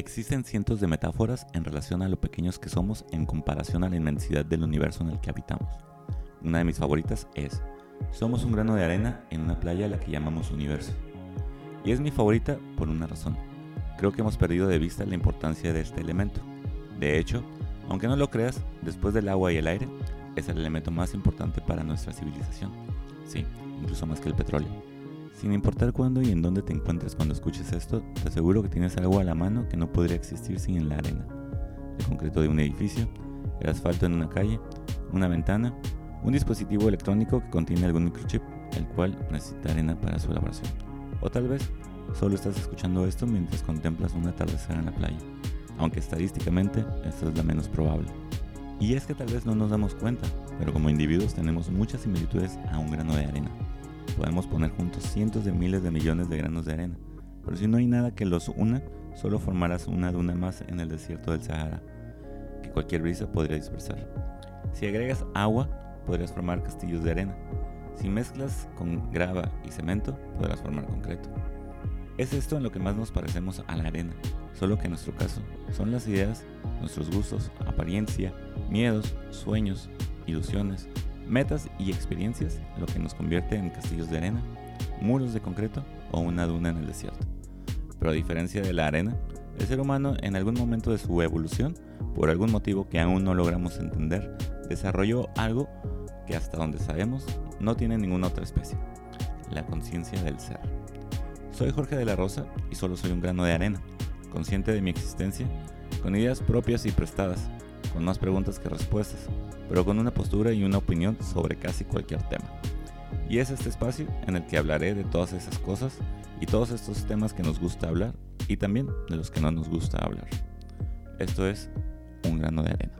Existen cientos de metáforas en relación a lo pequeños que somos en comparación a la inmensidad del universo en el que habitamos. Una de mis favoritas es, somos un grano de arena en una playa a la que llamamos universo. Y es mi favorita por una razón. Creo que hemos perdido de vista la importancia de este elemento. De hecho, aunque no lo creas, después del agua y el aire, es el elemento más importante para nuestra civilización. Sí, incluso más que el petróleo. Sin importar cuándo y en dónde te encuentres cuando escuches esto, te aseguro que tienes algo a la mano que no podría existir sin la arena. El concreto de un edificio, el asfalto en una calle, una ventana, un dispositivo electrónico que contiene algún microchip, el cual necesita arena para su elaboración. O tal vez solo estás escuchando esto mientras contemplas un atardecer en la playa, aunque estadísticamente esto es la menos probable. Y es que tal vez no nos damos cuenta, pero como individuos tenemos muchas similitudes a un grano de arena podemos poner juntos cientos de miles de millones de granos de arena, pero si no hay nada que los una, solo formarás una duna más en el desierto del Sahara, que cualquier brisa podría dispersar. Si agregas agua, podrías formar castillos de arena. Si mezclas con grava y cemento, podrás formar concreto. Es esto en lo que más nos parecemos a la arena, solo que en nuestro caso son las ideas, nuestros gustos, apariencia, miedos, sueños, ilusiones, metas y experiencias, lo que nos convierte en castillos de arena, muros de concreto o una duna en el desierto. Pero a diferencia de la arena, el ser humano en algún momento de su evolución, por algún motivo que aún no logramos entender, desarrolló algo que hasta donde sabemos no tiene ninguna otra especie, la conciencia del ser. Soy Jorge de la Rosa y solo soy un grano de arena, consciente de mi existencia, con ideas propias y prestadas, con más preguntas que respuestas, pero con una postura y una opinión sobre casi cualquier tema. Y es este espacio en el que hablaré de todas esas cosas y todos estos temas que nos gusta hablar y también de los que no nos gusta hablar. Esto es un grano de arena.